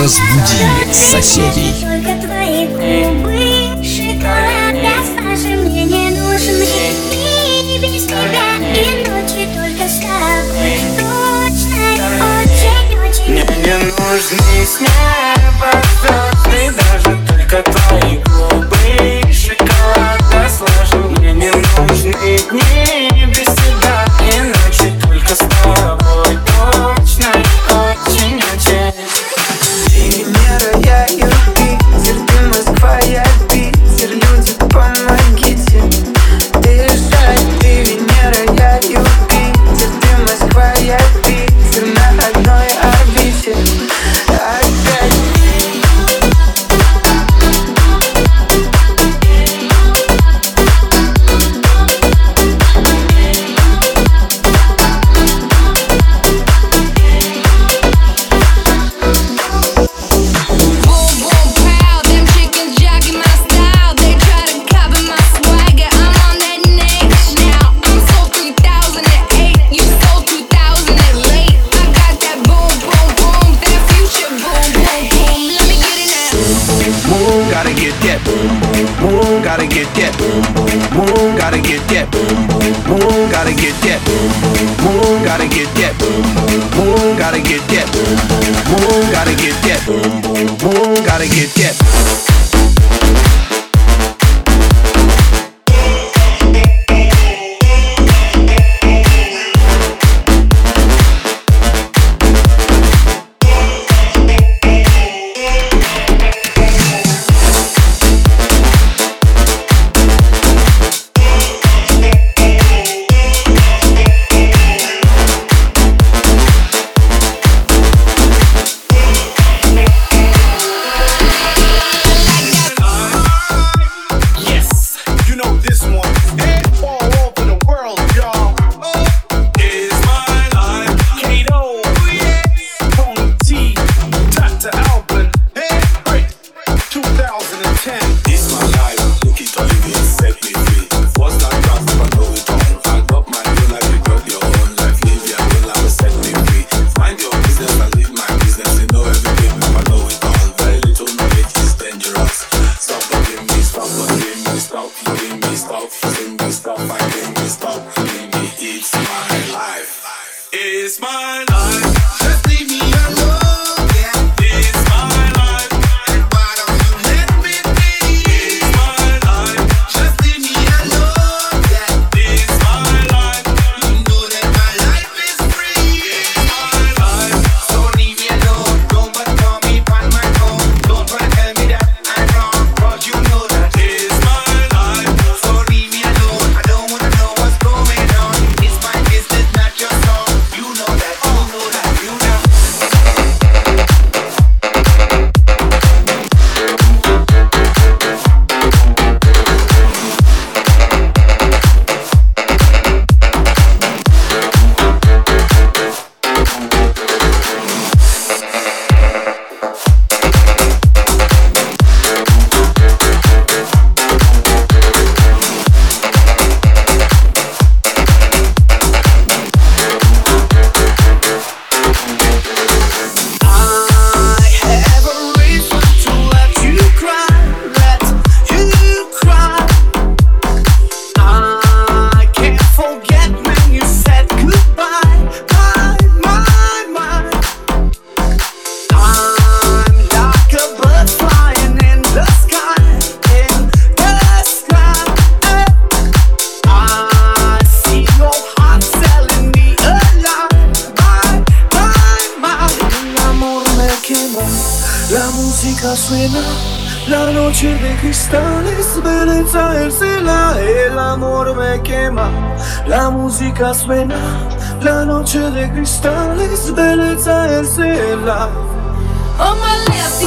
Разбуди соседей. gotta get, get. la música suena, la noche de cristal es belleza, el cela, el amor me quema, la música suena, la noche de cristal es belleza, el cela. Oh, my lips,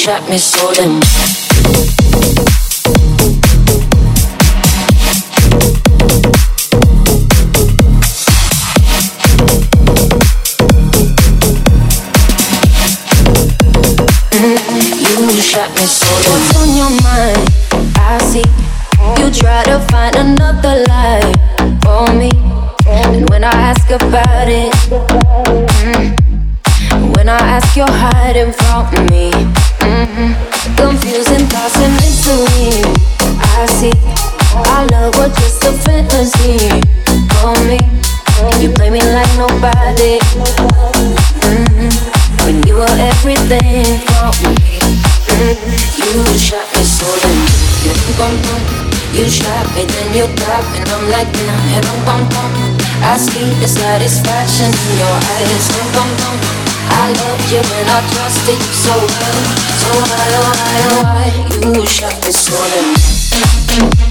Mm, shot me stolen. You so What's on your mind? I see you try to find another you're hiding from me. mm Confusing thoughts and mystery. I see our love was just a fantasy for me. You play me like nobody. mm When you were everything for me. You shot me so then you bum bum. You shot me, then you tap, and I'm like bum bum bum. I see the satisfaction in your eyes, bum bum bum. I loved you and I trusted you so well, so why oh why oh why you shot me so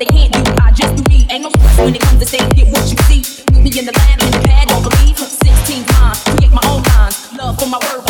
they can't do. I just do me. Ain't no stress when it comes to saying get what you see. Put me in the lab in the pad, all believe. 16 lines, create my own lines. Love for my wordplay,